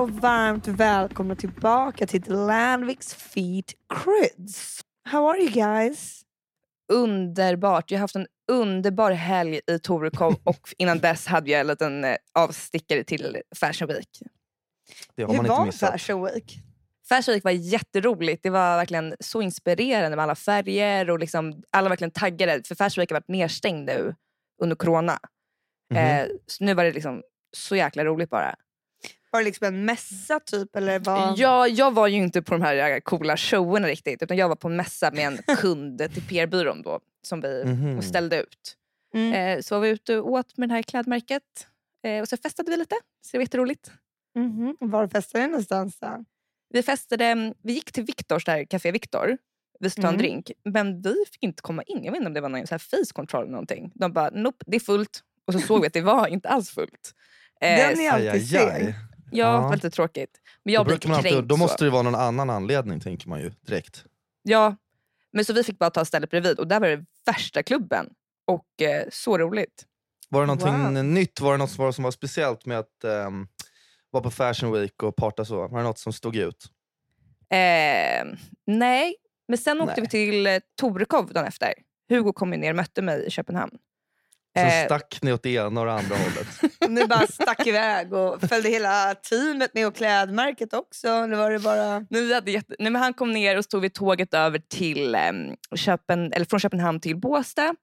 Och varmt välkomna tillbaka till The Landviks Feet Crids. How are you guys? Underbart. Jag har haft en underbar helg i Torekov och innan dess hade jag en liten eh, avstickare till Fashion Week. Det har Hur man inte var missat. Fashion Week? Fashion Week var jätteroligt. Det var verkligen så inspirerande med alla färger och liksom alla verkligen taggade. För Fashion Week har varit nedstängd nu under corona. Mhm. Eh, så nu var det liksom så jäkla roligt bara. Var det liksom en mässa typ? Eller var... Jag, jag var ju inte på de här coola showerna riktigt utan jag var på en mässa med en kund till PR-byrån då som vi Mhm. ställde ut. Mm. Eh, så var vi ute och åt med det här klädmärket eh, och så festade vi lite. Så det var jätteroligt. Mhm. Var festade ni någonstans då? Vi festade, vi gick till Viktors, där, Café Viktor. Vi skulle ta en Mm. drink. Men vi fick inte komma in. Jag vet inte om det var någon så här face control eller någonting. De bara, nope, det är fullt. Och så såg vi att det var inte alls fullt. Eh, Den är alltid seg. Ja, Ja. lite tråkigt. Men jag Då, blev lite alltid, kränkt. då måste det vara någon annan anledning tänker man ju direkt. Ja, men så vi fick bara ta stället bredvid och där var det värsta klubben. Och eh, så roligt. Var det någonting Wow. nytt? Var det något som var, som var speciellt med att um, vara på Fashion Week och parta så? Var det något som stod ut? Eh, nej, men sen åkte Nej. vi till eh, Torekov dagen efter. Hugo kom ner och mötte mig i Köpenhamn. Sen Eh, stack ni åt det ena och det andra hållet. Ni bara stack iväg och följde hela teamet med och klädmärket också? Eller var det bara... Vi hade jätte... Nej, men han kom ner och så tog vi tåget över till, eh, Köpen... eller från Köpenhamn till Båstad.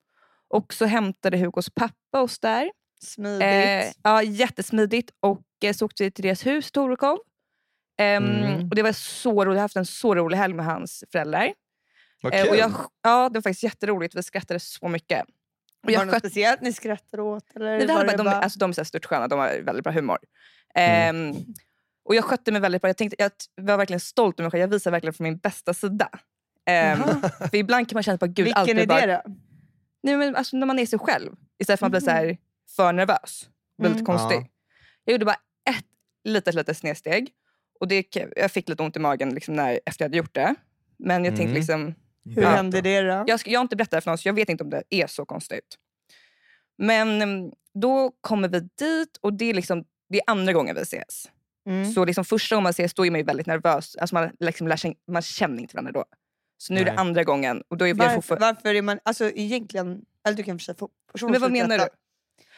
Och så hämtade Hugos pappa oss där. Smidigt. Eh, ja, jättesmidigt. Och eh, så åkte vi till deras hus, Torekov. Ehm, Mm. och det var så roligt. Jag har haft en så rolig helg med hans föräldrar. Vad Eh, kul. och jag, ja, det var faktiskt jätteroligt. Vi skrattade så mycket. Var det något sköt, speciellt ni skrattade åt? Eller nej, det var det bara, de, bara... alltså, de är så här störtsköna, de har väldigt bra humor. Mm. Ehm, och jag skötte mig väldigt bra. Jag, tänkte, jag var verkligen stolt över mig själv. Jag visade verkligen från min bästa sida. Jaha. för ibland kan man känna att gud, Vilken allt är bara, det då? Nej, men alltså, när man är sig själv. Istället för att man blir så här för nervös. Lite Mm. konstig. Ja. Jag gjorde bara ett litet, litet snedsteg. Och det, jag fick lite ont i magen liksom, när, efter jag hade gjort det. Men jag tänkte Mm. liksom, Hur Ja. hände det då? jag, ska, jag har inte berättat det för någon så jag vet inte om det är så konstigt. Men mm, då kommer vi dit och det är, liksom, det är andra gången vi ses. Mm. Så liksom första gången man ses då är man ju väldigt nervös. Alltså man, liksom lär man känner inte varandra då. Så nu är det Nej. andra gången. Och då är Varför, fortfarande, varför är man... Alltså egentligen... Eller du kan för sig men vad menar du?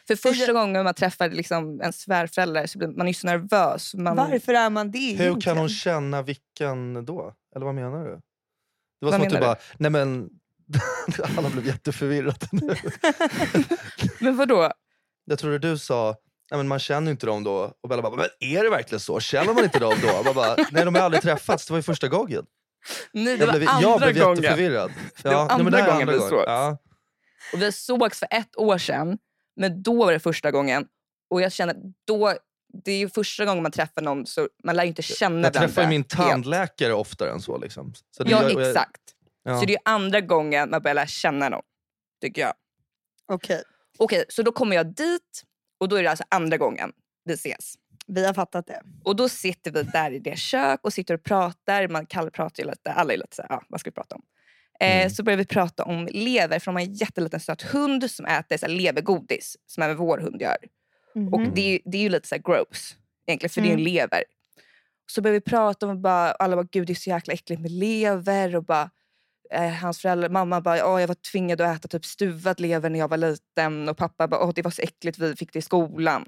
För första gången man träffar liksom en svärförälder så blir man ju så nervös. Man, Varför är man det Hur egentligen? kan hon känna vilken då? Eller vad menar du? Det var Vad som att du bara, nej men... Alla blev jätteförvirrade nu. Men vadå? Jag trodde du sa, nej men man känner ju inte dem då. Och Bella bara, men är det verkligen så? Känner man inte dem då? Jag bara, nej de har aldrig träffats, det var ju första gången. Nej, det Jag var blev, andra jag blev gången. jätteförvirrad. var nej, men andra det här är gången vi sågs. Ja. Och vi sågs för ett år sedan, men då var det första gången. Och jag känner då, det är ju första gången man träffar någon så man lär ju inte känna Jag träffar ju varandra min helt. tandläkare oftare än så. Liksom. så det- Ja, jag- jag- exakt. ja. Så det är ju andra gången man börjar lära känna någon, tycker jag. Okej, Okej, så då kommer jag dit och då är det alltså andra gången vi ses. vi har fattat det. Och då sitter vi där i det kök och sitter och pratar. Man kallpratar ju lite. Alla är lite så här, ja, vad ska vi prata om? Eh, Mm. Så börjar vi prata om lever, för de har en jätteliten söt hund som äter så här, levergodis, som även vår hund gör. Och Mhm. det är, ju- det är ju lite så här gross, egentligen, för det är en Mm. lever. Så börjar vi prata om, bara, alla bara gud det är så jäkla äckligt med lever. Och bara, eh, hans föräldrar, mamma bara, Åh, jag var tvingad att äta typ stuvad lever när jag var liten. Och pappa bara, Åh, det var så äckligt, vi fick det i skolan.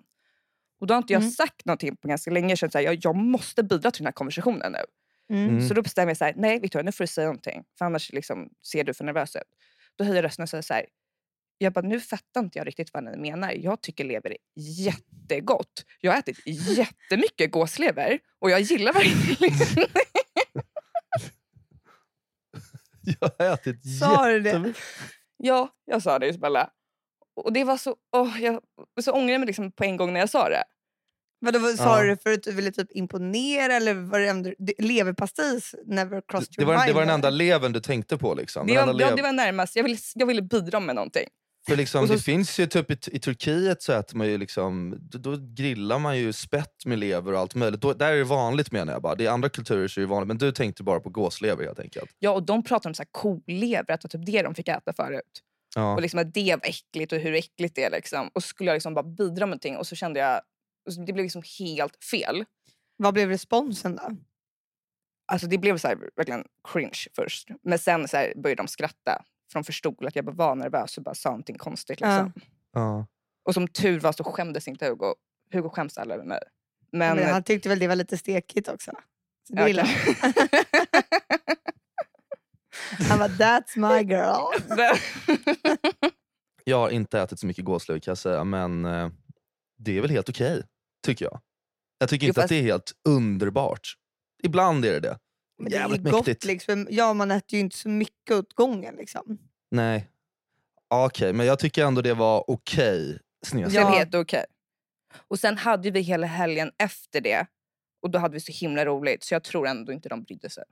Och då har inte jag Mm. sagt någonting på ganska länge. Så jag, jag måste bidra till den här konversationen nu. Mm. Mm. Så då bestämmer jag så här, nej Victoria nu får du säga någonting. För annars liksom, ser du för nervös ut. Då höjer jag rösten och säger så här. Jag bara, nu fattar inte jag riktigt vad ni menar. Jag tycker lever är jättegott. Jag har ätit jättemycket gåslever och jag gillar verkligen Jag har ätit Sa du det? Ja, jag sa det Isabella. Och det var så, åh, jag så ångrar jag mig liksom på en gång när jag sa det. Vadå, vad sa Ja. du det för att du ville typ imponera eller var det ändå, det- leverpastej never crossed Det your var, det mind? var den enda levern du tänkte på. Liksom. Det var, enda ja, det var närmast. Jag ville, jag ville bidra med någonting. För liksom, så- det finns ju typ i, i Turkiet så äter man ju liksom, då, då grillar man ju spett med lever och allt möjligt. Då, där är det vanligt menar jag bara. Det är andra kulturer så är det vanligt. Men du tänkte bara på gåslever helt enkelt. Ja, och de pratade om så här kolever, att det var typ det de fick äta förut. Ja. Och liksom att det var äckligt och hur äckligt det är. Liksom. Och så skulle jag liksom bara bidra med någonting och så kände jag, Det blev liksom helt fel. Vad blev responsen då? Alltså det blev så här, verkligen cringe först. Men sen så här, började de skratta. För de förstod att jag bara var nervös och bara sa någonting konstigt. Liksom. Ja. Och som tur var så skämdes inte Hugo. Hugo skäms aldrig över mig. Men, Men han tyckte väl det var lite stekigt också. Så det Ja, han. Bara, that's my girl. Jag har inte ätit så mycket gåslever kan jag säga, men eh, det är väl helt okej. tycker jag. Jag tycker Jo, inte att fast- det är helt underbart. Ibland är det det. Men det är ju Jävligt gott mäktigt. liksom. Ja, man äter ju inte så mycket åt gången liksom. Nej. Okej, men jag tycker ändå det var okej. Blev Ja. helt okej. Och sen hade vi hela helgen efter det. Och då hade vi så himla roligt. Så jag tror ändå inte de brydde sig.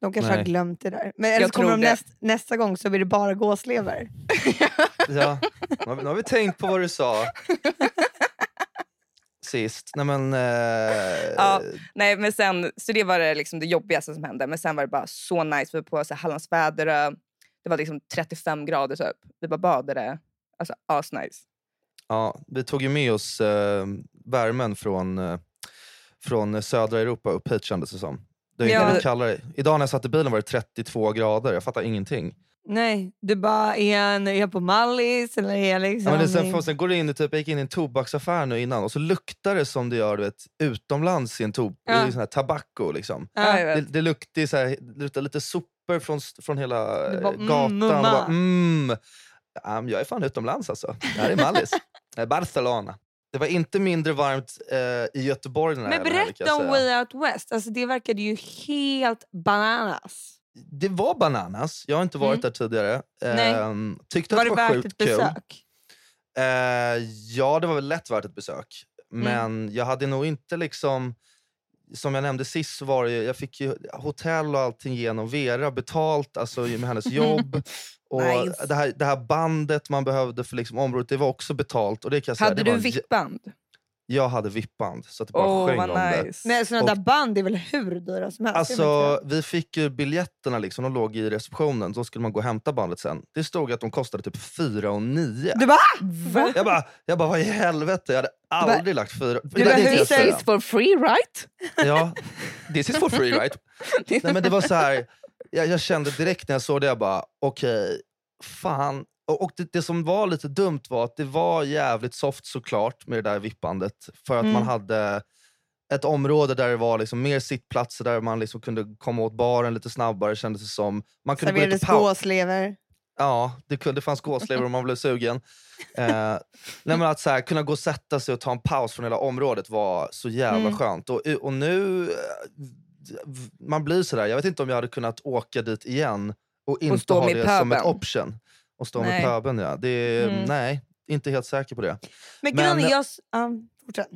De kanske har Nej. glömt det där. Men eller så kommer tror de det. näst, nästa gång så blir det bara gåslever. Ja. Nu, har vi, nu har vi tänkt på vad du sa sist. Nej, men, eh, Ja. Nej, men sen, så det var det, liksom det jobbigaste som hände. Men sen var det bara så nice. Vi var på så här, Hallands Väderö. Det var liksom 35 grader typ. Vi bara badade. Alltså asnice. ja, vi tog ju med oss eh, värmen från, eh, från södra Europa upp hit kändes det som. Det är Ja. kallare. Idag när jag satt i bilen var det 32 grader. Jag fattar ingenting. Nej, du bara, är jag, är jag på Mallis eller är jag liksom... Ja, men det, sen, i- får- sen går det in i, typ, jag gick in i en tobaksaffär nu innan och så luktar det som det gör du vet, utomlands i en tob- Ja. i sån här tabacco. Liksom. Ja. Det, det, luktar, så här, det luktar lite sopor från, från hela bara, mm, gatan. mumma. bara, mm. ja, men jag är fan utomlands alltså. Det här är Mallis. Är Barcelona. Det var inte mindre varmt eh, i Göteborg den här Men berätta om. Way Out West. Alltså, det verkade ju helt bananas. Det var bananas. Jag har inte varit Mm. där tidigare. Ehm, tyckte Var att det var värt ett besök? Eh, ja, det var väl lätt värt ett besök. Mm. Men jag hade nog inte liksom... Som jag nämnde sist var det jag fick ju hotell och allting genom Vera betalt alltså med hennes jobb. och Nice. det, här, det här bandet man behövde för liksom området, det var också betalt. Och det kan jag säga, Hade det du vippband? Jag hade vippband, så att det bara Åh, sjöng vad om det. Men sådana Och- där band är väl hur dyra som helst? Alltså, vi fick ju biljetterna, liksom, de låg i receptionen. Så skulle man gå och hämta bandet sen. Det stod att de kostade typ 4 och 9. Du bara, Va? Jag bara, jag bara, vad i helvete? Jag hade aldrig lagt fyra. bara, Det kan hur jag This is for free right? Ja, this is for free right? Nej, men det var så här, jag, jag kände direkt när jag såg det, jag bara okej, fan. Och, och det, det som var lite dumt var att det var jävligt soft såklart med det där vippandet. För att Mm. man hade ett område där det var liksom mer sittplatser, där man liksom kunde komma åt baren lite snabbare kändes det som. Man kunde serverades gåslever. Ja, det, kunde, det fanns gåslever om man blev sugen. Eh, nej, att så här, kunna gå och sätta sig och ta en paus från hela området var så jävla Mm. skönt. Och, och nu, eh, man blir sådär, jag vet inte om jag hade kunnat åka dit igen och inte stå ha det som ett option. Och stå Nej. med pöbeln ja. Det, är- Mm. Nej, inte helt säker på det. Men Men- är, jag... Ja, fortsätt.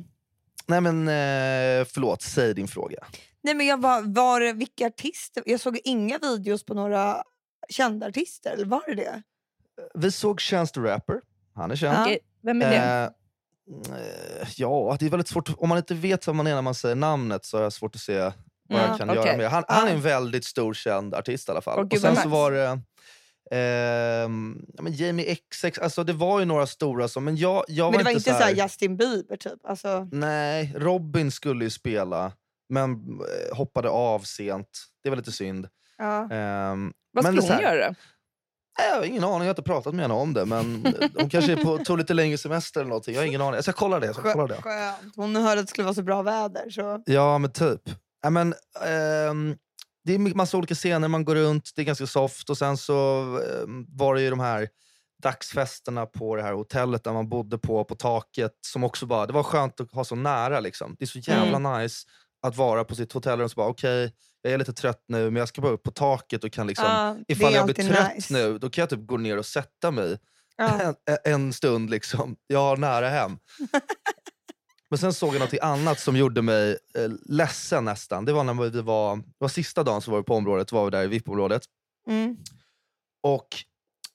Nej men eh, förlåt, säg din fråga. Nej, men jag var, var det, vilka artister? Jag såg inga videos på några kända artister. Eller var det det? Vi såg Chance the Rapper, han är känd. Ja. Vem är det? Eh, ja, det är väldigt svårt. Om man inte vet vad man är när man säger namnet så har jag svårt att se vad Ja, jag kan okej. göra med. Han, han är en väldigt stor känd artist i alla fall. Och gud, sen så var det ja, men Jamie XX, alltså det var ju några stora som, men jag, jag men det var inte inte så här, så här Justin Bieber typ? Alltså, Nej, Robin skulle ju spela men eh, hoppade av sent. Det var lite synd. ja. Ehm, Vad skulle hon här- göra då? Nej, Jag har ingen aning, jag har inte pratat med henne om det. Men hon kanske är på, tog lite längre semester eller någonting. Jag har ingen aning. Jag ska kolla det. Jag ska kolla det. Skönt. Hon hörde att det skulle vara så bra väder. Så. Ja, men typ. Ja, men, ehm, det är massa olika scener, man går runt, det är ganska soft. Och sen så ehm, var det ju de här dagsfesterna på det här hotellet där man bodde på, på taket. Som också bara, det var skönt att ha så nära. Liksom. Det är så jävla nice att vara på sitt hotellrum och så bara okej, jag är lite trött nu men jag ska bara upp på taket och kan liksom, det ifall jag blir trött nice. nu, då kan jag typ gå ner och sätta mig Ja. en, en stund. Liksom. Jag har nära hem. Men sen såg jag något annat som gjorde mig eh, ledsen nästan. Det var när vi var, det var sista dagen så var vi på området, var vi där i VIP-området. Mm. Och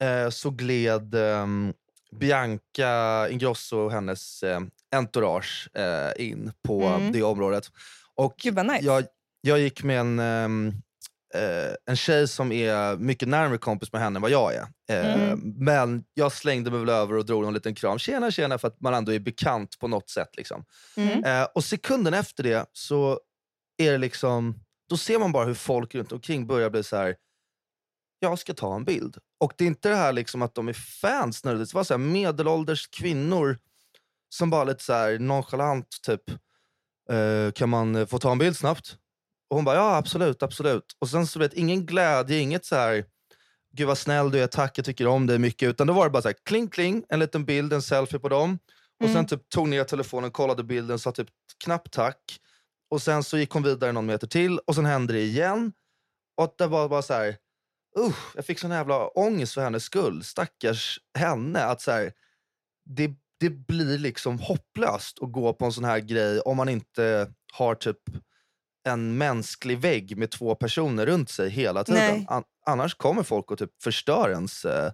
eh, så gled ehm, Bianca Ingrosso och hennes eh, entourage eh, in på Mm. det området. Och Gud vad nice. jag, jag gick med en, ehm, eh, en tjej som är mycket närmare kompis med henne än vad jag är. Eh, Mm. Men jag slängde mig väl över och drog en liten kram. Tjena, tjena, för att man ändå är bekant på något sätt. Liksom. Mm. Eh, och sekunden efter det så är det liksom, då ser man bara hur folk runt omkring börjar bli så här. jag ska ta en bild. Och det är inte det här liksom att de är fans, när det var så här medelålders kvinnor som bara lite så här nonchalant typ, eh, kan man få ta en bild snabbt? Och hon bara, ja absolut, absolut. Och sen så vet ingen glädje, inget så här, gud vad snäll du är, tack jag tycker om dig mycket. Utan då var det bara så här, kling kling, en liten bild, en selfie på dem. Och sen Mm. typ tog ner telefonen, kollade bilden, sa typ knapp tack. Och sen så gick hon vidare någon meter till och sen hände det igen. Och det var bara så här, usch, jag fick sån jävla ångest för hennes skull. Stackars henne. Att så här, det, det blir liksom hopplöst att gå på en sån här grej om man inte har typ en mänsklig vägg med två personer runt sig hela tiden. An- annars kommer folk att typ förstöra ens, eh,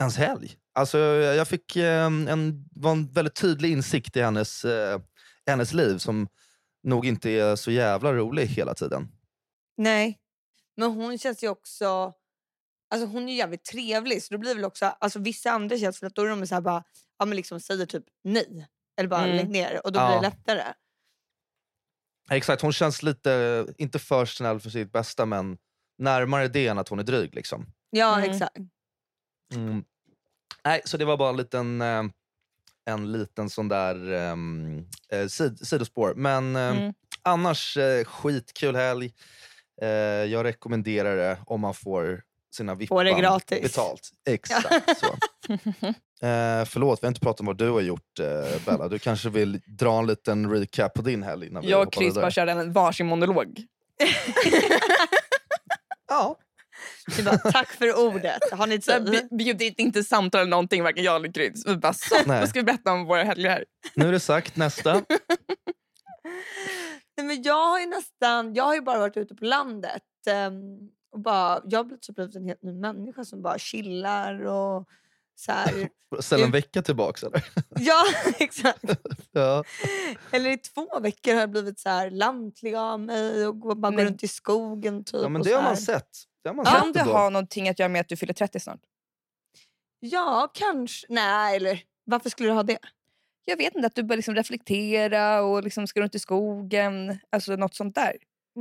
ens helg. Alltså, jag jag fick eh, en, var en väldigt tydlig insikt i hennes, eh, hennes liv som nog inte är så jävla rolig hela tiden. Nej, men hon känns ju också... Alltså hon är ju jävligt trevlig så då blir väl också... Alltså vissa andra känns väl att då är de så här bara, ja, men liksom säger typ nej. Eller bara Mm. lägg ner och då Ja. blir det lättare. Exakt, hon känns lite, inte för snäll för sitt bästa men närmare det än att hon är dryg. Liksom. Ja Mm. exakt. Mm. Nej, så det var bara en liten, eh, en liten sån där ehm, eh, sid, sidospår. Men eh, Mm. annars, eh, skitkul helg. Eh, jag rekommenderar det om man får sina gratis. betalt. Exakt så. Eh, förlåt, vi har inte pratat om vad du har gjort eh, Bella. Du kanske vill dra en liten recap på din helg? Innan vi Jag och Chris bara körde en varsin monolog. Ja. Vi bara, tack för ordet. Har ni Så här, tid? bj- Bjud inte, samtal eller någonting, varken jag eller Chris. Vi bara, så, Nej. då ska vi berätta om våra helger här. Nu är det sagt, nästa. Nej, men jag har ju nästan, jag har ju bara varit ute på landet. ehm, och bara, jag har så blivit en helt ny människa som bara chillar och så här. Sen en vecka tillbaks eller? ja, exakt. Ja. Eller i två veckor har jag blivit så här lantlig av mig och går- bara går Men- runt i skogen. Typ, ja, men och det så har man sett. Det har man Kan sett det ändå. ha någonting att göra med att du fyller 30 snart? Ja, kanske. Nej, eller varför skulle du ha det? Jag vet inte, att du börjar liksom reflektera och liksom ska runt i skogen. Alltså något sånt där.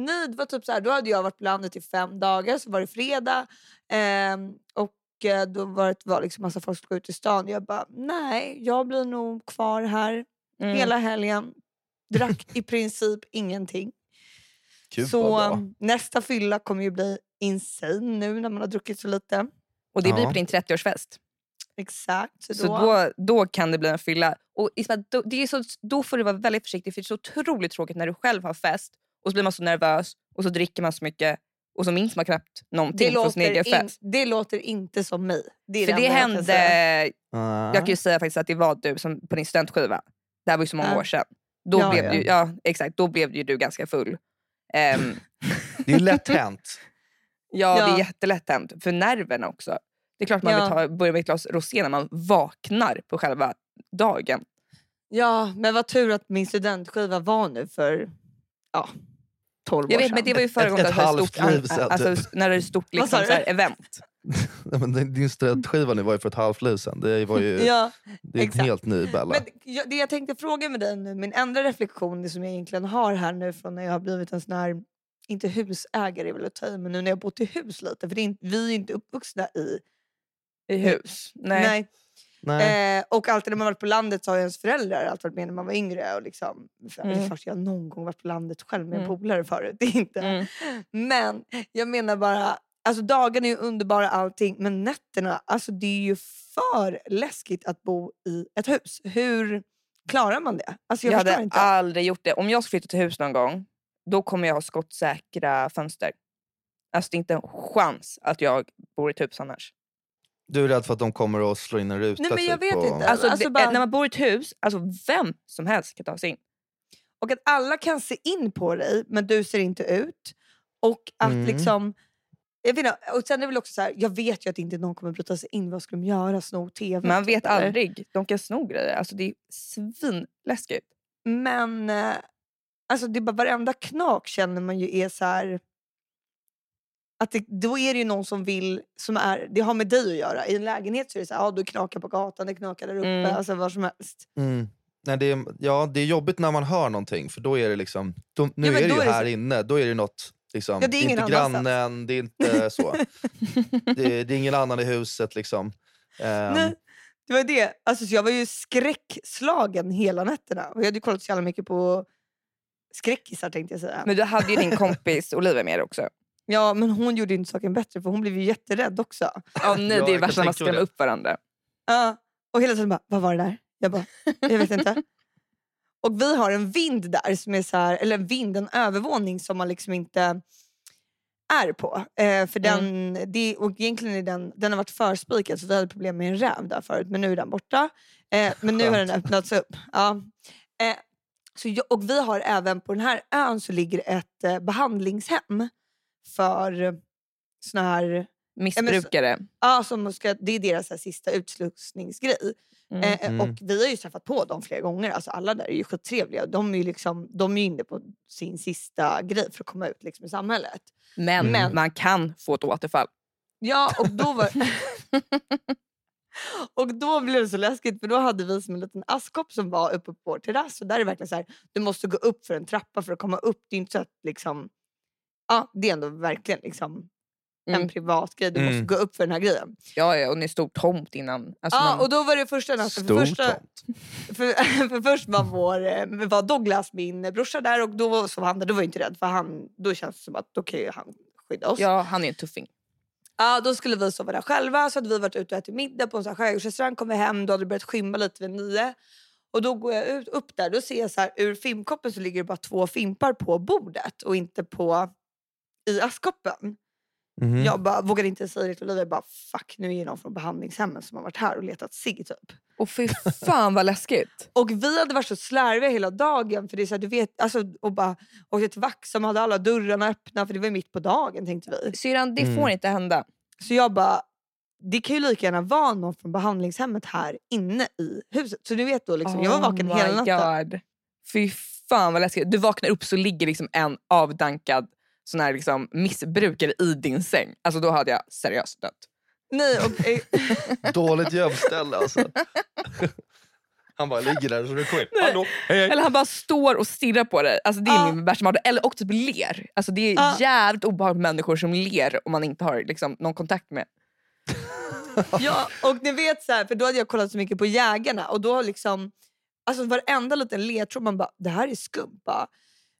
Nej, det var typ så här, då hade jag varit på landet i fem dagar, så var det fredag. ehm, och eh, då var det var liksom massa folk som skulle ut i stan. Jag bara, nej, jag blir nog kvar här Mm. hela helgen. Drack i princip ingenting. Gud, så um, nästa fylla kommer ju bli insane nu när man har druckit så lite. Och det blir Ja. på din 30-årsfest. Exakt. Så, Så då, då, då kan det bli en fylla. Och Isabel, då, det är så, då får du vara väldigt försiktig för det är så otroligt tråkigt när du själv har fest och så blir man så nervös och så dricker man så mycket och så minns man knappt någonting det, från sin egen låter in, fest. det låter inte som mig. Det För det jag hände, säga. Ah. jag kan ju säga faktiskt att det var du som på din studentskiva. Det här var ju så många Ja. år sedan. Då, Ja, blev ja. Du, ja, exakt, då blev ju du ganska full. Ehm, Det är ju lätt hänt. ja, det Ja. är jättelätt hänt. För nerverna också. Det är klart man Ja. vill ta, börja med ett glas rosé när man vaknar på själva dagen. Ja, men vad tur att min studentskiva var nu för ja, 12 Jag år vet, sedan. men det var ju förra ett- gången ett ett halvt liv stort, sedan, alltså, typ. när det är ett stort liksom, så här, event. Nej, men din- studentskiva nu var ju för ett halvt liv sedan. Det var ju Ja, det är en exakt. helt ny Bella. men jag, det jag tänkte fråga med dig nu, min enda reflektion det som jag egentligen har här nu från när jag har blivit en sån här, inte husägare är väl att ta i, men nu när jag har bott i hus lite, för det är inte, vi är ju inte uppvuxna i I hus. Nej. Nej. Eh, och alltid när man varit på landet så har ens föräldrar alltid varit med när man var yngre. Och liksom, för, Mm. Klart jag har någon gång varit på landet själv med en Mm. polare förut. Det inte. Mm. Men jag menar bara, alltså dagarna är underbara allting men nätterna, alltså det är ju för läskigt att bo i ett hus. Hur klarar man det? Alltså jag, Jag, hade inte. aldrig gjort det. Om jag ska flytta till hus någon gång, då kommer jag ha skottsäkra fönster. Alltså det är inte en chans att jag bor i ett hus annars. Du är rädd för att de kommer att slå in en ruta? Nej, men jag typ, vet och... inte. Alltså, Alltså det, bara- När man bor i ett hus, alltså vem som helst kan ta sig in. Och att alla kan se in på dig men du ser inte ut. Och att Mm. liksom... Jag, vet inte, och sen är det väl också så här, jag vet ju att inte någon kommer bryta sig in. Vad ska de göra? Sno tv? Man typ, vet eller? aldrig. De kan sno grejer. Alltså det är svinläskigt. Men eh, alltså det är bara varenda knak känner man ju är så här. Att det, då är det ju någon som vill, som är, det har med dig att göra. I en lägenhet så är det så här, ja, du knakar på gatan, det knakar där uppe, Mm. alltså var som helst. Mm. Nej, det, är, ja, det är jobbigt när man hör någonting för då är det liksom, då, nu Ja, är det då ju är det här så- inne, då är det något liksom, Ja, det är ingen inte annanstans. grannen, det är inte så. det, det är ingen annan i huset liksom. Ehm, Nej, det var det. Alltså, så jag var ju skräckslagen hela nätterna. Och jag hade ju kollat så jävla mycket på skräckisar tänkte jag säga. Men du hade ju din kompis Olivia med dig också. Ja men hon gjorde inte saken bättre för hon blev ju jätterädd också. Ja, nej, Ja, det är värsta man skrämmer det. upp varandra. Ja, och hela tiden bara, vad var det där? Jag bara, jag vet inte. Och vi har en vind där, som är så här, eller en vind, en övervåning som man liksom inte är på. Eh, för den, det, och egentligen är den, den har varit förspikad så vi hade problem med en räv där förut men nu är den borta. Eh, men nu har den öppnats upp. Ja. Eh, så jag, och vi har även på den här ön så ligger ett eh, behandlingshem för såna här Missbrukare. Ja, som ska, det är deras så här, sista utslussningsgrej. Mm. Eh, Mm. Och vi har ju träffat på dem flera gånger. Alltså, alla där är ju skittrevliga. De är ju liksom, de är inne på sin sista grej för att komma ut liksom, i samhället. Men, Men- man kan få ett återfall. Ja, och då var... och då blev det så läskigt för då hade vi som en liten askkopp som var uppe på vår terrass. Och där är det verkligen så här, du måste gå upp för en trappa för att komma upp. Det är inte så att liksom... Ja, det är ändå verkligen liksom Mm. en privat grej. Du måste Mm. gå upp för den här grejen. Ja, ja, och ni stod tomt innan. Alltså Ja, man, och då var det första natten. För, första, tomt. för, för först var, vår, eh, var Douglas, min brorsa, där och då sov han där. Då var jag inte rädd för han, då känns det som att då kan ju han skydda oss. ja, han är en tuffing. Ja, då skulle vi sova där själva. Så hade vi varit ute och ätit middag på en sån här skärgårdsrestaurang. Kom vi hem, då hade det börjat skymma lite vid nio. Och då går jag ut, upp där, då ser jag så här, ur fimpkoppen så ligger det bara två fimpar på bordet och inte på i askkoppen. Mhm. Jag bara, vågade inte säga det till Olivia. Jag bara, fuck nu är det någon från behandlingshemmet som har varit här och letat cigg typ. Och fy fan vad läskigt. Och vi hade varit så slarviga hela dagen. För det är så här, du vet, alltså, och bara åkte till Vaxholm och hade alla dörrarna öppna för det var mitt på dagen tänkte vi. Syrran, det Mm. får inte hända. Så jag bara, det kan ju lika gärna vara någon från behandlingshemmet här inne i huset. Så du vet då, liksom, jag var vaken Oh hela my natten. God. Fy fan vad läskigt. Du vaknar upp så ligger liksom en avdankad sån här liksom missbrukare i din säng. Alltså då hade jag seriöst dött. Nej, eh, Dåligt gömställe alltså. Han bara ligger där och så det kommer. Hallå, hej hej. Eller han bara står och stirrar på dig. Alltså det är Ja. min värsta mardröm. Eller och typ ler. Alltså det är Ja. jävligt obehagligt med människor som ler om man inte har liksom, någon kontakt med. ja, och ni vet så här, för då hade jag kollat så mycket på Jägarna och då liksom, alltså varenda liten ledtråd man bara, det här är skumt.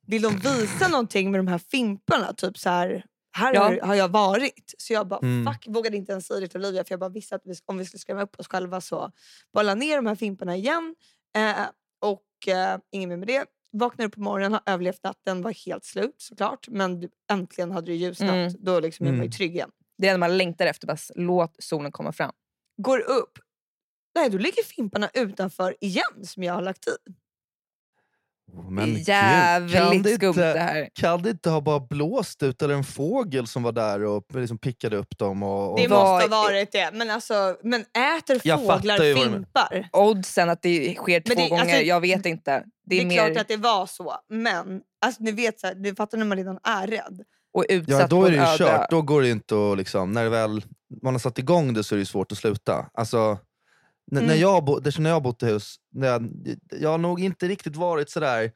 Vill de visa någonting med de här fimparna? Typ så här, här Ja. har, har jag varit. Så jag bara, Mm. fuck, vågade inte ens säga det till Olivia för jag bara visste att vi, om vi skulle skrämma upp oss själva så bara la ner de här fimparna igen. Eh, och eh, inget mer med det. Vaknade upp på morgonen, har överlevt natten, var helt slut såklart. Men du- äntligen hade det ljusnat. Mm. Då liksom är man ju Mm. trygg igen. Det är när man längtar efter, bara låt solen komma fram. går upp. Nej, då ligger fimparna utanför igen som jag har lagt i. Men gud, Jävligt kan det skumt inte- det här. Kan det inte ha bara blåst ut eller en fågel som var där och liksom pickade upp dem? Och, och... Det Vad måste ha är- varit det. Men, alltså, men äter Jag fåglar fimpar? Oddsen att det sker två det- gånger, alltså, jag vet inte. Det Det är, är, mer klart att det var så. Men alltså, ni vet, så här, du fattar när man redan är rädd. och utsatt Ja, då är det ju öde. kört. Då går det inte att... Liksom, när det väl, man har satt igång det så är det svårt att sluta. Alltså, n- när, Mm. jag bo, när jag bott i hus, när jag, jag har nog inte riktigt varit sådär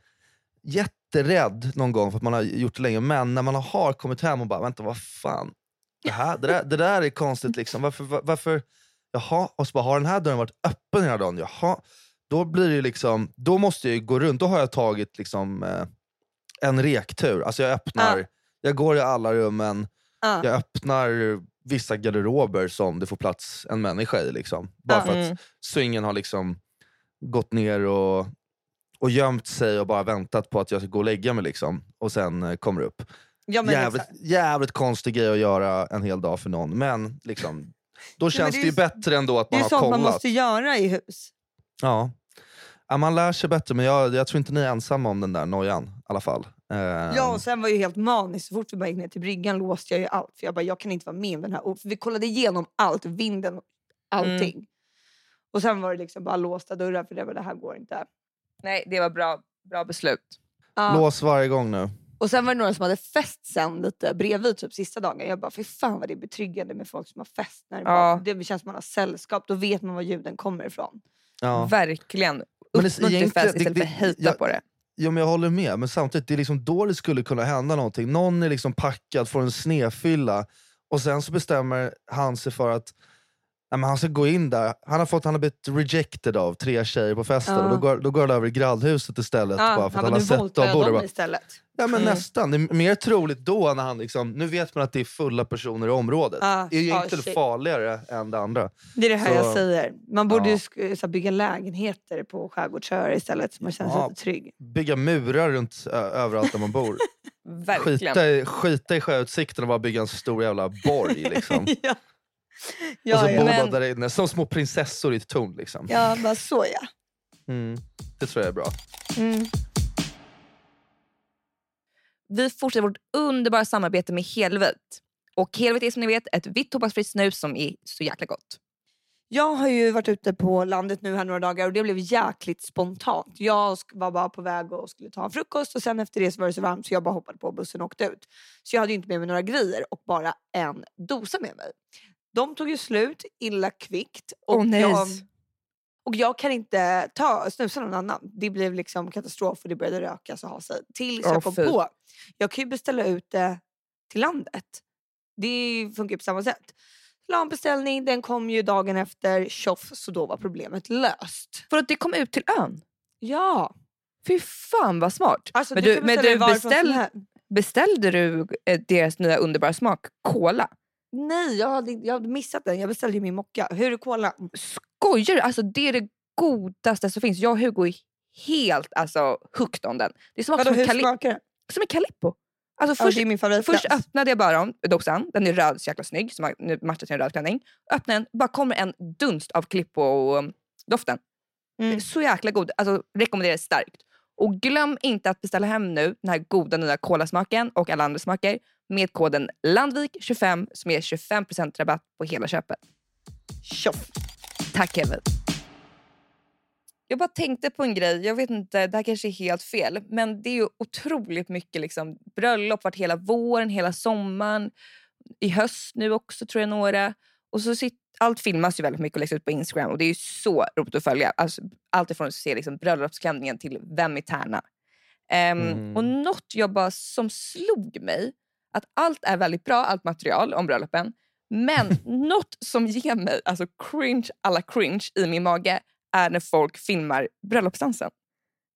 jätterädd någon gång för att man har gjort det länge. Men när man har kommit hem och bara, vänta vad fan. Det, här, det, där, det där är konstigt. Liksom. Varför, var- varför, jaha, och så bara, har den här dörren varit öppen hela dagen? Jaha. Då, blir det liksom, då måste jag ju gå runt. Då har jag tagit liksom, eh, en rektur. Alltså jag öppnar, Ja. jag går i alla rummen, Ja. jag öppnar vissa garderober som det får plats en människa i. Liksom. Bara Ja. för att Mm. så ingen har liksom gått ner och, och gömt sig och bara väntat på att jag ska gå och lägga mig. Liksom, och sen eh, kommer upp. Ja, men jävligt, jävligt konstig grej att göra en hel dag för någon. Men liksom, då känns det det, är ju bättre ändå att Det man är har sånt kollat. man måste göra i hus. Ja. Ja, man lär sig bättre, men jag, jag tror inte ni är ensamma om den där nojan. I alla fall. Eh, Ja, och sen var jag ju helt manisk. Så fort vi bara gick ner till bryggan låste jag ju allt. För jag bara, jag kan inte vara med den här. Och för vi kollade igenom allt, vinden, allting. Och sen var det liksom bara låsta dörrar för det, var, det här går inte. Nej, det var bra, bra beslut. Ja. Lås varje gång nu. Och sen var det några som hade fest sen lite bredvid typ sista dagen. Jag bara, fy fan vad det är betryggande med folk som har fest. När det, Ja. bara, det känns som man har sällskap, då vet man var ljuden kommer ifrån. Ja. Verkligen. Det- Uppmuntra fest istället det- för att hejta på det. Ja, men jag håller med, men samtidigt det är liksom då det skulle kunna hända någonting. Någon är liksom packad, får en snefylla och sen så bestämmer han sig för att nej, men han ska gå in där. Han har, fått, han har blivit rejected av tre tjejer på festen Ja. och då går, då går han över i graddhuset istället. bara för att han, bara, har sett dem borde bara, istället. Ja men Mm. nästan. Det är mer troligt då när han liksom, nu vet man att det är fulla personer i området. Ah, det är ju egentligen shit. farligare än det andra. Det är det här Så- jag säger. Man borde ju Ja. sk- så bygga lägenheter på skärgårdsöar istället så man känner sig Ja. lite trygg. Bygga murar runt ö, överallt där man bor. Verkligen. skita, i, skita i sjöutsikten och bara bygga en stor jävla borg. Liksom. ja. och Ja, så ja. man där inne som små prinsessor i ett torn. Liksom. ja, bara så ja. Mm. Det tror jag är bra. Mm. Vi fortsätter vårt underbara samarbete med Helvit. Och Helvit är som ni vet ett vitt tobaksfritt snus som är så jäkla gott. Jag har ju varit ute på landet nu här några dagar och det blev jäkligt spontant. Jag var bara på väg och skulle ta en frukost och sen efter det så var det så varmt så jag bara hoppade på bussen och åkte ut. Så jag hade ju inte med mig några grejer och bara en dosa med mig. De tog ju slut illa kvickt. Och nej. Jag, och jag kan inte ta, snusa någon annan. Det blev liksom katastrof och det började rökas och ha sig. Tills Åh, jag kom fy. på, jag kan ju beställa ut det till landet. Det funkar på samma sätt. La en beställning, den kom ju dagen efter, tjoff, så då var problemet löst. För att det kom ut till ön. Ja! Fy fan vad smart. Alltså, Men du, du- men du beställ-. Beställde du eh, deras nya underbara smak, cola? Nej, jag hade, jag hade missat den. Jag beställde ju min mocka. Hur är kolan? Skojar du? Alltså, det är det godaste som finns. Jag och Hugo är helt alltså, hooked on den. Det smakar Vadå, som, hur smakar den? som en Calippo. Alltså, Ja, först, är min favoritglass. först öppnade jag bara om dosan, den är röd så jäkla snygg, som nu matchar till en röd klänning. Öppnar den, bara kommer en dunst av Calippo-doften. Mm. Så jäkla god. Alltså, rekommenderar starkt. Och glöm inte att beställa hem nu den här goda nya kolasmaken och alla andra smaker med koden LANDVIK25 som ger 25% rabatt på hela köpet. Tjoff! Tack Kevin. Jag bara tänkte på en grej, jag vet inte, det här kanske är helt fel, men det är ju otroligt mycket liksom, bröllop vart hela våren, hela sommaren, i höst nu också tror jag några. Och så sitt, allt filmas ju väldigt mycket och läggs ut på Instagram och det är så roligt att följa. Alltså, allt ifrån att se liksom, bröllopsklänningen till vem är tärna. Ehm, Mm. Och något jag bara som slog mig, att allt är väldigt bra, allt material om bröllopen. Men något som ger mig alltså cringe alla cringe i min mage är när folk filmar bröllopsdansen.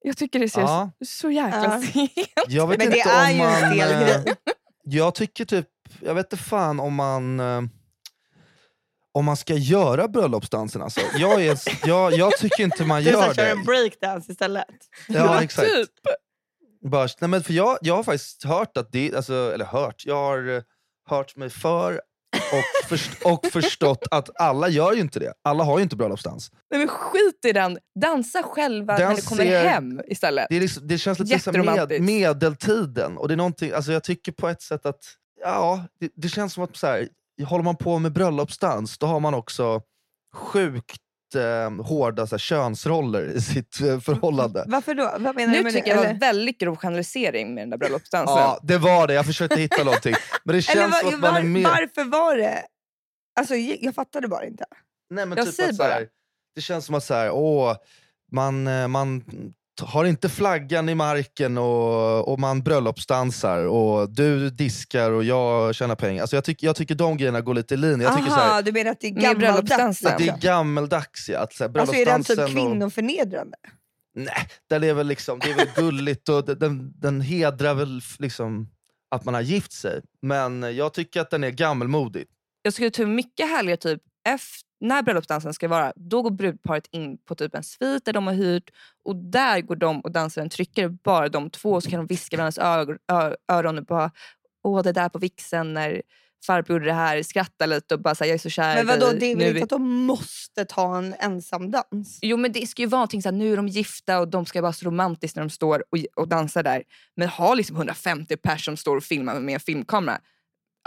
Jag tycker det ser Ja. så, så jäkla Ja. sent Jag vet Men det inte är om ju en man, eh, grej. Jag tycker typ, jag vet inte fan om man eh, om man ska göra bröllopsdansen alltså. Jag, är, jag, jag tycker inte man Du så här gör kör det. en breakdance istället. Ja exakt. Typ. Bara, nej, men för jag, jag har faktiskt hört att det, alltså, eller hört, jag har eh, hört mig för och, först, och förstått att alla gör ju inte det. Alla har ju inte bröllopsdans. Nej, men skit i den. Dansa själva Den när ni kommer ser- hem istället. Det, är liksom, det känns lite som med, medeltiden. Och det är någonting, alltså jag tycker på ett sätt att ja, det, det känns som att så här, håller man på med bröllopsdans då har man också sjukt eh, hårda så här, könsroller i sitt eh, förhållande. Varför då? Vad menar du Nu med tycker det? jag det var väldigt grov generalisering med den där bröllopsdansen. Ja, det var det. Jag försökte hitta någonting. Men det känns eller som var, att man är var, med... varför var det? Alltså, jag, fattade bara inte. Nej, men Jag typ säger att, så här, det känns som att så här, åh, man, eh, man har inte flaggan i marken och, och man bröllopsdansar och du diskar och jag tjänar pengar. Alltså jag, tyck, jag tycker de grejerna går lite i linje. Jag tycker så Aha, här, du menar att det är gammaldags? att det är gammeldags. Ja, att, så här, Alltså är den typ bröllopsdansen och- kvinnoförnedrande? Nej, den är väl liksom, det är väl gulligt och den- den, hedrar väl liksom att man har gift sig. Men jag tycker att den är gammelmodig. Jag skulle tro mycket härligare typ efter, när bröllopsdansen ska vara, då går brudparet in på typ en svit där de har hyrt och där går de och dansar en tryckare, bara de två, så kan de viska varandras ö- ö- öron och bara åh det där på vixen när farbror gjorde det här, skratta lite och bara säga jag är så kär Men i vadå, det är väl inte vi-" att de måste ta en ensam dans? Jo men det ska ju vara någonting såhär, nu är de gifta och de ska vara så romantiskt när de står och, och dansar där. Men ha liksom 150 personer som står och filmar med en filmkamera.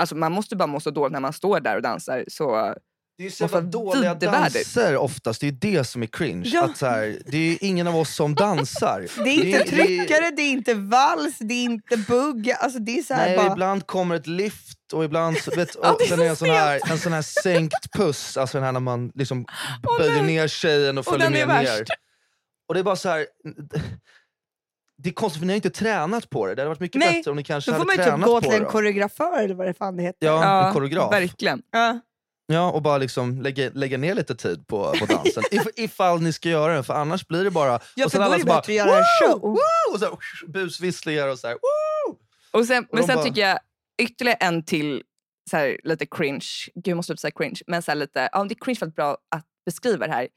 Alltså man måste bara må så dåligt när man står där och dansar. Så Det är ju så Och jävla dåliga danser oftast, det är ju det som är cringe. Ja. Att så här, det är ju ingen av oss som dansar. Det är inte det tryckare, det är inte vals, det är inte bugg. Alltså det är så här Nej, bara... ibland kommer ett lift och ibland så, vet, Ja, och sen så är en sån, här, en sån här sänkt puss, alltså den här när man liksom böjer ner tjejen och Och följer är med ner. värst. Och det är bara så här. Det är konstigt för ni har inte tränat på det. Det hade varit mycket Nej, bättre om ni kanske Då får hade man ju typ tränat gå på till en det. koreograför eller vad det fan det heter. Ja, en koreograf. Verkligen. Ja. Ja, och bara liksom lägga, lägga ner lite tid på, på dansen. If, ifall ni ska göra den, för annars blir det bara... Ja, och för då är alla det bättre att göra en show. Woo! Och så här, busvisslingar och så här, woo! Och sen, Och men sen bara- tycker jag ytterligare en till så här, lite cringe. Gud jag måste sluta säga cringe. Men så här, lite, ja, det är cringe väldigt bra att beskriva det här.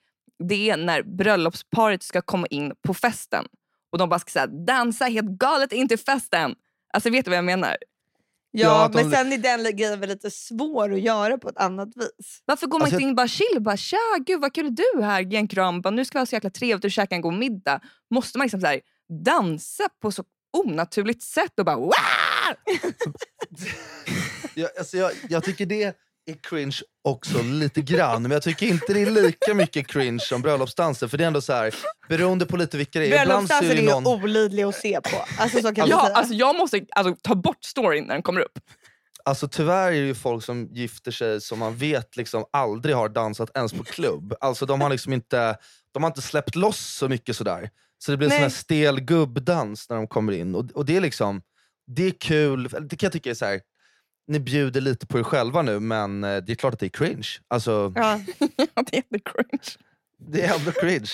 Det är när bröllopsparet ska komma in på festen och de bara ska säga dansa helt galet in till festen. Alltså vet du vad jag menar? Ja, Ja, att de- men sen är den grejen väl lite svår att göra på ett annat vis. Varför går man Alltså, inte in bara chill? Bara, Tja, gud vad kul är du här. Ge en kram. Bara, nu ska vi ha så jäkla trevligt och käka en god middag. Måste man liksom så här, dansa på så onaturligt sätt och bara wow! Jag, alltså jag, jag tycker det är cringe också lite grann, men jag tycker inte det är lika mycket cringe som bröllopsdanser. För det är ändå så här, beroende på lite vilka det är. Så är Bröllopsdansen ju någon, olidlig att se på. Alltså så kan Ja, säga. alltså, jag måste alltså, ta bort storyn när den kommer upp. alltså tyvärr är det ju folk som gifter sig som man vet liksom aldrig har dansat ens på klubb. Alltså de har liksom inte, de har inte släppt loss så mycket sådär. Så det blir en sån här stel gubbdans när de kommer in. Och, och det är liksom, det är kul. Det kan jag tycka är så här. Ni bjuder lite på er själva nu men eh, det är klart att det är cringe. Alltså, ja. Det är jättecringe. Det är ändå cringe.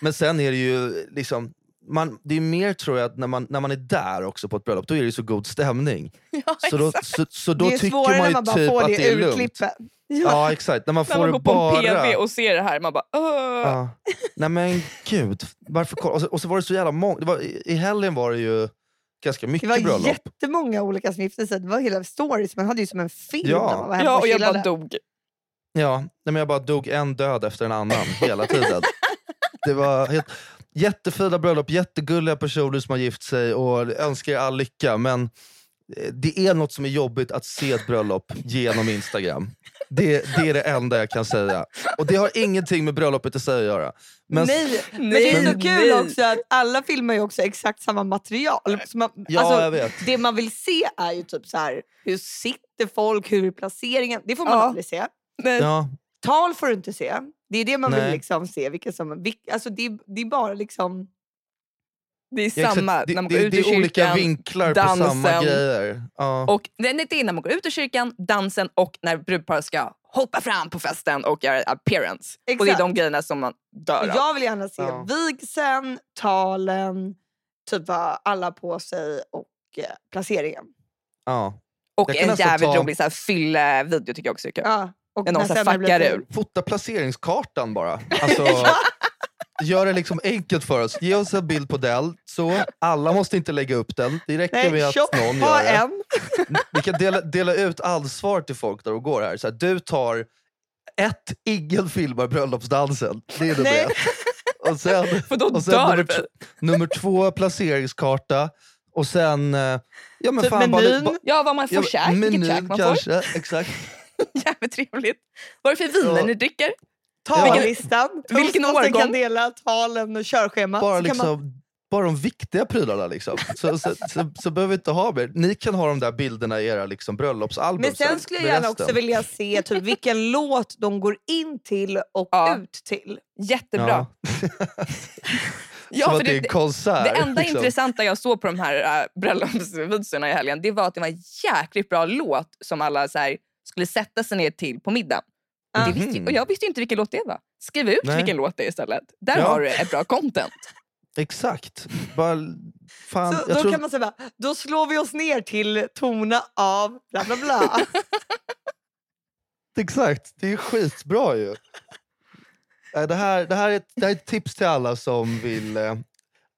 Men sen är det ju liksom, man, det är mer tror jag att när man, när man är där också på ett bröllop, då är det så god stämning. Ja, Så då, så, så då det är tycker man ju man bara typ att det det är lugnt. Ja. Ja exakt, när man När man går på en bara... PV och ser det här, man bara Åh. Ja. Nej men gud, varför? Och så, och så var det så jävla många, i helgen var det ju ganska Det mycket var bröllop. jättemånga olika som gifte sig. Det var hela stories. Man hade ju som en film Ja. när man var hemma Ja, och jag chillade. bara dog. Ja, nej, men jag bara dog en död efter en annan hela tiden. Det var helt, jättefina bröllop, jättegulliga personer som har gift sig och önskar er all lycka. Men eh, det är något som är jobbigt att se ett bröllop genom Instagram. Det, det är det enda jag kan säga. Och det har ingenting med bröllopet i sig att göra. Men, nej, men det är så Nej. kul också att alla filmar ju också exakt samma material. Så man, Ja, alltså, jag vet. Det man vill se är ju typ så här, hur sitter folk, hur är placeringen? Det får man Ja. aldrig se. Nej. Ja, Tal får du inte se. Det är det man Nej. vill liksom se. Vilka som, vilka, alltså det, det är bara liksom... Det är ja, exakt. samma det, när man går det, ut det ur är olika kyrkan. vinklar på samma dansen. grejer. Ja. Och nej, det är när man går ut ur kyrkan, dansen och när brudparet ska hoppa fram på festen och göra appearance. Och det är Exakt. de grejerna som man dör av. Jag vill gärna se Ja. vigseln, talen, typ vad alla på sig och eh, placeringen. Ja. och en jävligt ta- rolig fylle-video tycker jag också är kul. Ja, och När någon fuckar det- ur. Fota placeringskartan bara. Alltså, Gör det liksom enkelt för oss. Ge oss en bild på den. Så, alla måste inte lägga upp den. Det räcker Nej, med att tjopp, någon gör det. en. Vi kan dela, dela ut ansvar till folk där och går här. Så här, du tar ett, ingen filmar bröllopsdansen. Det är nummer ett. Och sen, För då och sen dör nummer, nummer två, placeringskarta. Och sen... eh, Ja, men Typ fan, menyn. bara- Ja, vad man får ja, käk, menyn käk man kanske, exakt. får. Jävligt trevligt. Vad är det för viner Ja. ni dricker? Tallistan, Vilken årgång? kan dela talen och körschemat. Bara, kan man- liksom, bara de viktiga prylarna. Liksom. Så, så, så, så behöver vi inte ha mer. Ni kan ha de där bilderna i era liksom, bröllopsalbum. Men sen skulle jag gärna också vilja se typ, vilken låt de går in till och Ja. ut till. Jättebra. Ja. Som för det är en konsert. Det enda liksom. intressanta jag såg på de här uh, bröllopsvideorna i helgen det var att det var en jäkligt bra låt som alla så här, skulle sätta sig ner till på middagen. Mhm. visste, och jag visste ju inte vilken låt det var. Skriv ut Nej. vilken låt det är istället. Där Ja. har du ett bra content. Exakt. Bara, fan, Så jag då tror, kan man säga då slår vi oss ner till tona av bla bla bla. Exakt, det är skitbra ju. Eh, Det här, det, här är ett, det här är ett tips till alla som vill eh,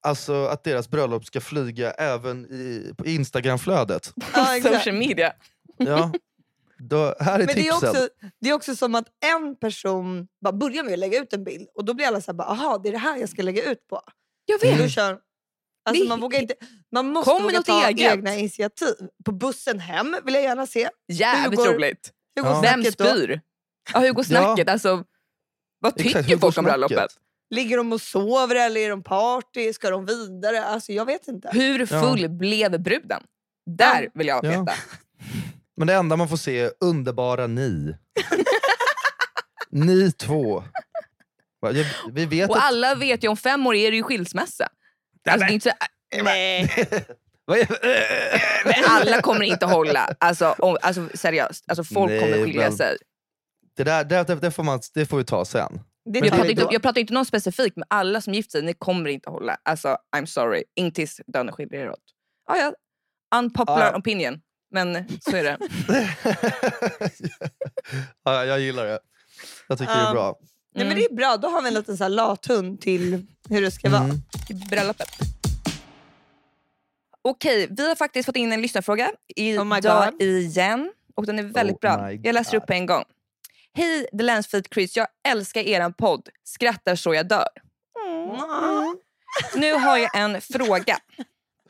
alltså, att deras bröllop ska flyga även i, på Instagramflödet. ja, exakt. Social media. Ja. Då, här är Men det är, tipsen. också, det är också som att en person bara börjar med att lägga ut en bild och då blir alla så här, bara, aha det är det här jag ska lägga ut på. Jag vet. Då kör, alltså man, vågar inte, man måste Kom våga ta eget. egna initiativ. På bussen hem vill jag gärna se. Jävligt Hur går- roligt. Hur går Ja. Vem spyr? Ja, hur går snacket? Alltså, vad tycker Exakt, folk om bröllopet? Ligger de och sover eller är de party? Ska de vidare? Alltså jag vet inte. Hur full blev bruden? Där Ja. vill jag Ja. veta. Men det enda man får se är underbara ni. ni två. Jag- Vi vet Och att... alla vet ju om fem år är det ju skilsmässa. Alltså, det är inte så, Nej. Men alla kommer inte hålla. Alltså, om, alltså seriöst, alltså, folk Nej, kommer skilja men- sig. Det, där, det, det, det, får man, det får vi ta sen. Det Jag tar pratar, inte, jag pratar inte någon specifik, men alla som gift sig, ni kommer inte hålla. Alltså, I'm sorry. Inte tills döden skiljer er åt. Ah, ja. Unpopular Ja. opinion. Men så är det. ja, jag gillar det. Jag tycker det är bra. Nej, Mm. men det är bra, då har vi en liten så här lathund till hur det ska vara. Mm. I bröllopet. Okej, vi har faktiskt fått in en lyssnarfråga Oh idag God. igen. Och den är väldigt Oh bra. Jag läser upp God. på en gång. Hej The Länsfeed Chris, jag älskar eran podd. Skrattar så jag dör. Mm. Nu har jag en fråga.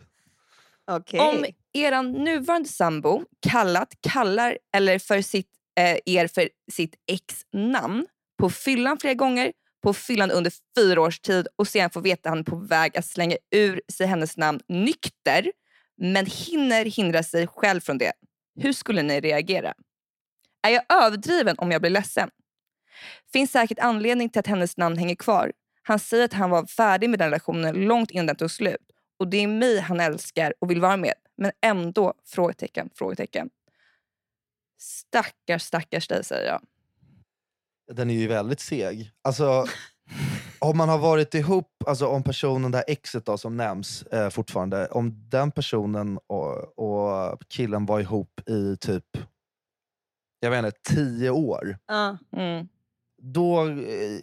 Okej. Om eran nuvarande sambo kallat, kallar eller för sitt, eh, er för sitt ex-namn på fyllan flera gånger, på fyllan under fyra års tid och sen får veta att han är på väg att slänga ur sig hennes namn nykter men hinner hindra sig själv från det. Hur skulle ni reagera? Är jag överdriven om jag blir ledsen? Finns säkert anledning till att hennes namn hänger kvar. Han säger att han var färdig med den relationen långt innan den tog slut och det är mig han älskar och vill vara med. Men ändå? Frågetecken, frågetecken. Stackars, stackars dig säger jag. Den är ju väldigt seg. Alltså, om man har varit ihop, alltså om personen, det här exet då, som nämns eh, fortfarande, om den personen och, och killen var ihop i typ jag vet inte, tio år, Ja. Mm. Då eh,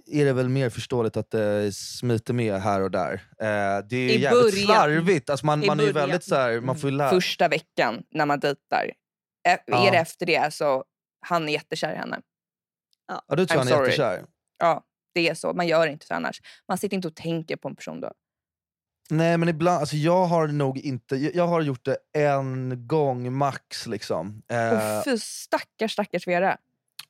är det väl mer förståeligt att det smiter med här och där. Eh, det är ju I jävligt början. slarvigt. Alltså man, I man är ju början. väldigt så här, man får ju lära... Första veckan när man dejtar. Ä- Ja. Är det efter det så han är jättekär i henne. Ja, du tror I'm han är sorry. jättekär. Ja, det är så. Man gör inte så annars. Man sitter inte och tänker på en person då. Nej men ibland, alltså jag har nog inte, jag, har gjort det en gång max. liksom. Eh, Och fy stackars, stackars Vera.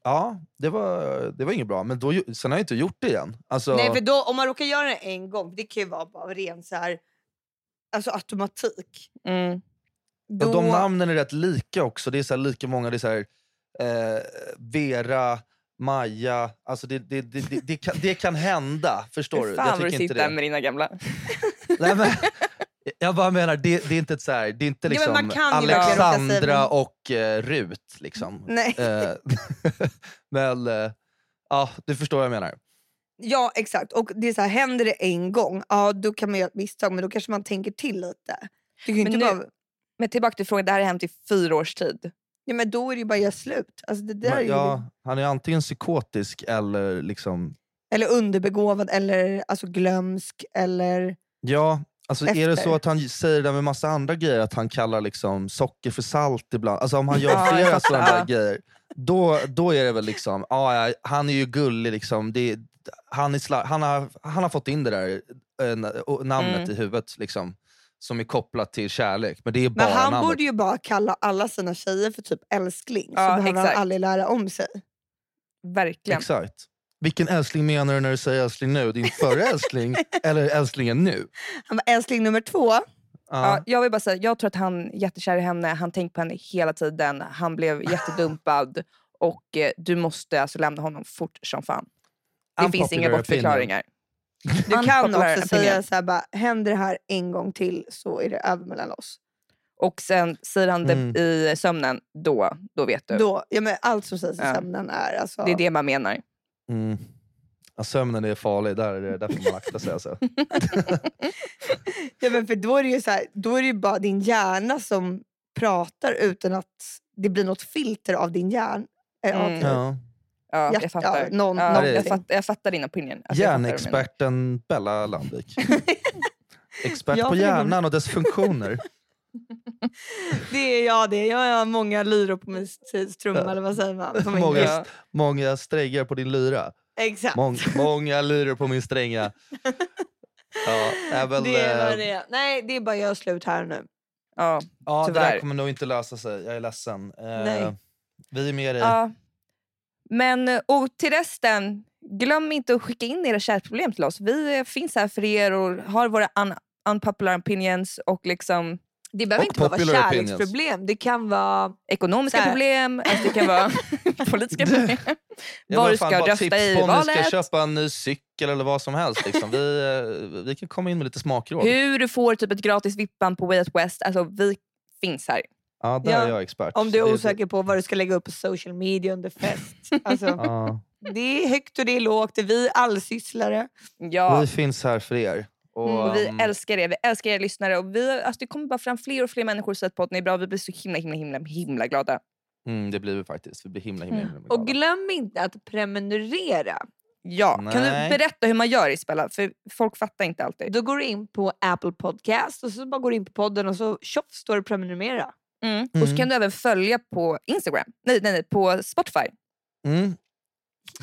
Ja, det var, det var inget bra. Men då, sen har jag inte gjort det igen. Alltså, Nej, för då, om man råkar göra det en gång, det kan ju vara bara ren så här, alltså automatik. Mm. Då, och de namnen är rätt lika också. Det är så här lika många. Det är så här, eh, Vera, Maja. Alltså det, det, det, det, det, kan, det kan hända. Förstår Hur du? fan Jag vad du tycker inte sitter det. med dina gamla... Nej, men, jag bara menar, det, det är inte ett så här, det är inte liksom ju säga Alexandra och eh, Rut. Liksom. Nej. Eh, men eh, ja, du förstår vad jag menar. Ja exakt, och det är så här, händer det en gång, ja då kan man göra ett misstag men då kanske man tänker till lite. Du kan ju Men inte nu- bara, Men tillbaka till frågan, det här har hänt i fyra års tid. ja, men då är det ju bara att göra slut. Alltså, det där är Men, ju, ja, han är antingen psykotisk eller liksom... Eller underbegåvad eller alltså, glömsk eller... Ja, alltså är det så att han säger det med massa andra grejer, att han kallar liksom socker för salt ibland. Alltså om han gör flera sådana där grejer, då, då är det väl liksom, ja, ja, han är ju gullig liksom. Det, han, är sla, han, har, han har fått in det där och namnet Mm. i huvudet liksom, som är kopplat till kärlek. Men det är bara Men han namnet. borde ju bara kalla alla sina tjejer för typ älskling. Så Ja, behöver exakt. han aldrig lära om sig. Verkligen. Exakt. Vilken älskling menar du när du säger älskling nu? Din förra älskling eller älsklingen nu? Han var älskling nummer två. Ja, jag vill bara säga, jag tror att han är jättekär i henne, han tänker på henne hela tiden, han blev jättedumpad och eh, du måste alltså lämna honom fort som fan. Det finns inga Unpopular bortförklaringar. Du kan Unpopular också säga så här, bara, händer det här en gång till så är det över mellan oss. Och sen säger han det Mm. i sömnen, då, då vet du. Då, ja, men allt som sägs i Ja. sömnen är alltså... Det är det man menar. Mm. Ja, sömnen är farlig, där, är det, där får man akta sig. Alltså. Ja, men för då är det ju så här, då är det bara din hjärna som pratar utan att det blir något filter av din hjärna. Äh, av Mm. Ja. Ja, jag fattar. någon- ja, någon- jag, fattar jag fattar din opinion. Alltså. Hjärnexperten Bella Landvik. Expert Ja, på hjärnan och dess funktioner. Det är jag det. Jag har många lyror på min trumma, Ja. eller vad säger man? På min Många, Ja. många strängar på din lyra. Exakt. Mång, många lyror på min stränga. Ja, väl, det är vad eh, det är. Nej, det är bara göra slut här nu. Ja. ja, det där kommer nog inte lösa sig. Jag är ledsen. Eh, Nej. Vi är med dig. Ja. Men och till resten, glöm inte att skicka in era kärleksproblem till oss. Vi eh, finns här för er och har våra un unpopular opinions och liksom Det behöver Och inte bara vara popular opinions. kärleksproblem. Det kan vara... ekonomiska Så här. problem, alltså det kan vara politiska problem. Ja, Vad du ska rösta tips i på om ni ska valet. köpa en ny cykel eller vad som helst. Liksom. Vi, eh, vi kan komma in med lite smakråd. Hur du får typ ett gratis vippan på Way Out West. Alltså vi finns här. Ja, där Ja. är jag expert. Om du är osäker på vad du ska lägga upp på social media under fest. Alltså, Ja. det är högt och det är lågt. Det är vi allsysslare. Ja. Vi finns här för er. Och, Mm, Och vi um, älskar er, vi älskar er lyssnare. Och vi, alltså det kommer bara fram fler och fler människor så att podden är bra. Vi blir så himla himla himla himla glada. mm, det blir vi faktiskt. Vi blir himla himla, Mm. himla Och glada. glöm inte att prenumerera. Ja, kan du Nej. berätta hur man gör Isabella? För folk fattar inte alltid. Då går du in på Apple Podcast och så bara går du in på podden och så tjoff står det prenumerera. Mm. Och så Mm. kan du även följa på Instagram. Nej, nej, nej på Spotify. Mm.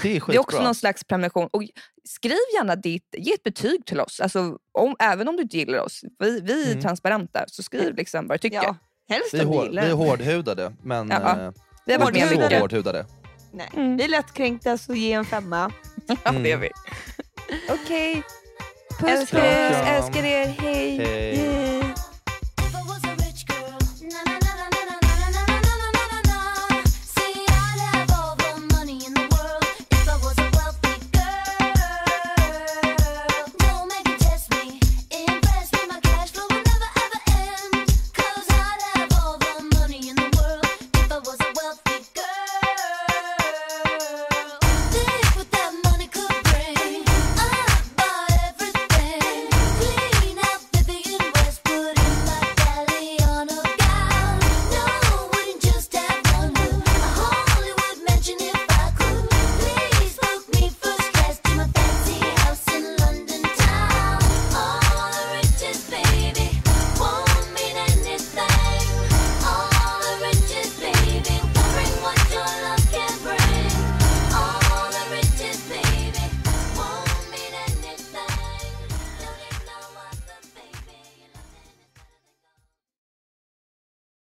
Det är. Det är också någon slags prenumeration. Och skriv gärna ditt, ge ett betyg till oss. Alltså, om, även om du inte gillar oss. Vi, vi är Mm. transparenta. Så skriv liksom vad du tycker. Ja, helst vi, är om du hår, vi är hårdhudade, men Ja, ja. eh, Vi har med inte så hårdhudade. Nej. Mm. Vi är lättkränkta så ge en femma. Ja, det är vi. Okej. Puss Älskar puss, er. älskar er. Hej. Hej.